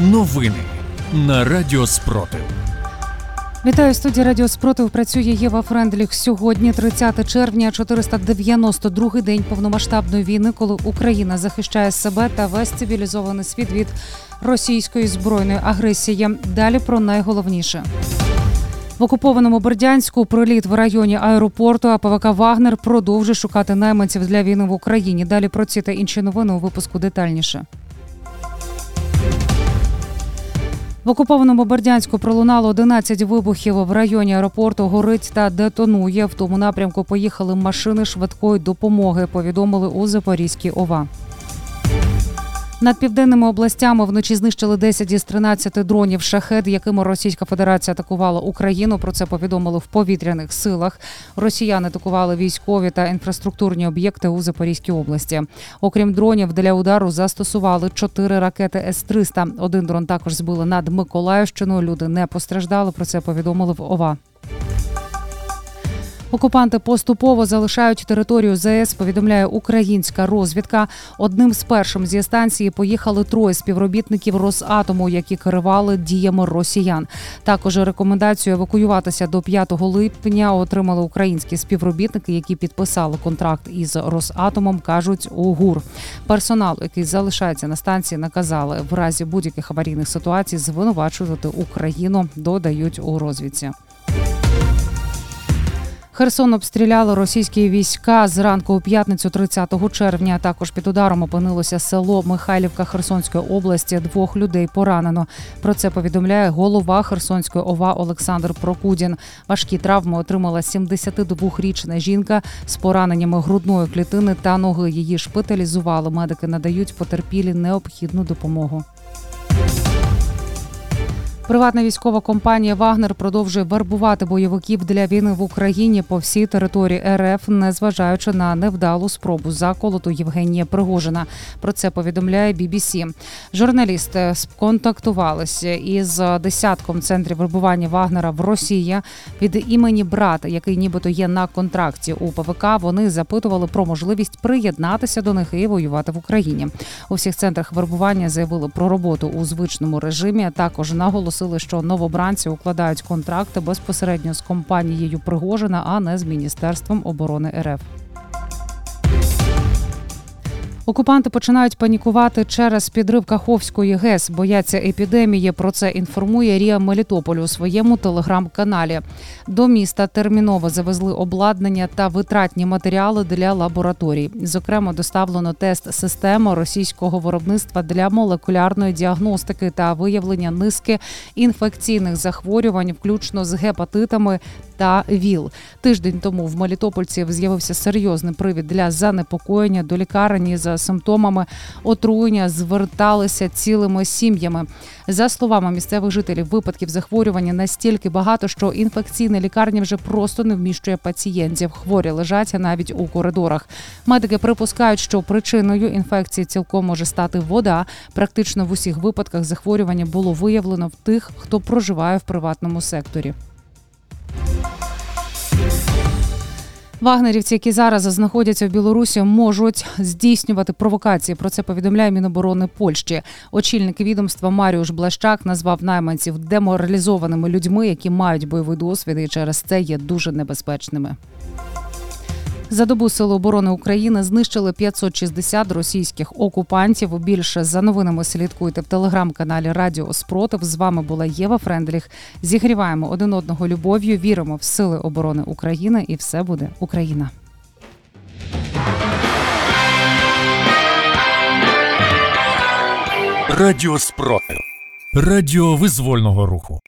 Новини на Радіо Спротив. Вітаю студії Радіо Спротив. Працює Єва Френдліх. Сьогодні, 30 червня, 492-й день повномасштабної війни, коли Україна захищає себе та весь цивілізований світ від російської збройної агресії. Далі про найголовніше. В окупованому Бердянську приліт в районі аеропорту АПВК Вагнер продовжує шукати найманців для війни в Україні. Далі про ці та інші новини у випуску детальніше. В окупованому Бердянську пролунало 11 вибухів в районі аеропорту. Горить та детонує. В тому напрямку поїхали машини швидкої допомоги. Повідомили у Запорізькій ОВА. Над південними областями вночі знищили 10 із 13 дронів шахет, якими Російська Федерація атакувала Україну. Про це повідомили в повітряних силах. Росіяни атакували військові та інфраструктурні об'єкти у Запорізькій області. Окрім дронів, для удару застосували чотири ракети С-300. Один дрон також збили над Миколаївщиною. Люди не постраждали. Про це повідомили в ОВА. Окупанти поступово залишають територію ЗС. Повідомляє українська розвідка. Одним з першим зі станції поїхали троє співробітників Росатому, які керували діями росіян. Також рекомендацію евакуюватися до 5 липня отримали українські співробітники, які підписали контракт із Росатомом. кажуть у ГУР. Персонал, який залишається на станції, наказали в разі будь-яких аварійних ситуацій звинувачувати Україну. Додають у розвідці. Херсон обстріляли російські війська зранку у п'ятницю, 30 червня. Також під ударом опинилося село Михайлівка Херсонської області. Двох людей поранено. Про це повідомляє голова Херсонської ОВА Олександр Прокудін. Важкі травми отримала 72-річна жінка з пораненнями грудної клітини та ноги. Її шпиталізували. Медики надають потерпілі необхідну допомогу. Приватна військова компанія Вагнер продовжує вербувати бойовиків для війни в Україні по всій території РФ, незважаючи на невдалу спробу заколоту Євгенія Пригожина. Про це повідомляє BBC. Журналісти сконтактувалися із десятком центрів вербування Вагнера в Росії від імені брата, який нібито є на контракті у ПВК. Вони запитували про можливість приєднатися до них і воювати в Україні. У всіх центрах вербування заявили про роботу у звичному режимі. а Також наголосили наголосили, що новобранці укладають контракти безпосередньо з компанією Пригожина, а не з міністерством оборони РФ. Окупанти починають панікувати через підрив Каховської ГЕС. Бояться епідемії. Про це інформує Рія Мелітополь у своєму телеграм-каналі. До міста терміново завезли обладнання та витратні матеріали для лабораторій. Зокрема, доставлено тест системи російського виробництва для молекулярної діагностики та виявлення низки інфекційних захворювань, включно з гепатитами та ВІЛ. Тиждень тому в Мелітопольці з'явився серйозний привід для занепокоєння до лікарні за симптомами отруєння зверталися цілими сім'ями. За словами місцевих жителів, випадків захворювання настільки багато, що інфекційна лікарня вже просто не вміщує пацієнтів. Хворі лежать навіть у коридорах. Медики припускають, що причиною інфекції цілком може стати вода. Практично в усіх випадках захворювання було виявлено в тих, хто проживає в приватному секторі. Вагнерівці, які зараз знаходяться в Білорусі, можуть здійснювати провокації. Про це повідомляє Міноборони Польщі. Очільник відомства Маріуш Блащак назвав найманців деморалізованими людьми, які мають бойовий досвід, і через це є дуже небезпечними. За добу Сили оборони України знищили 560 російських окупантів. Більше за новинами слідкуйте в телеграм-каналі Радіо Спротив. З вами була Єва Френдліх. Зігріваємо один одного любов'ю. Віримо в сили оборони України, і все буде Україна. Радіо Спротив. Радіо визвольного руху.